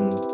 Mm.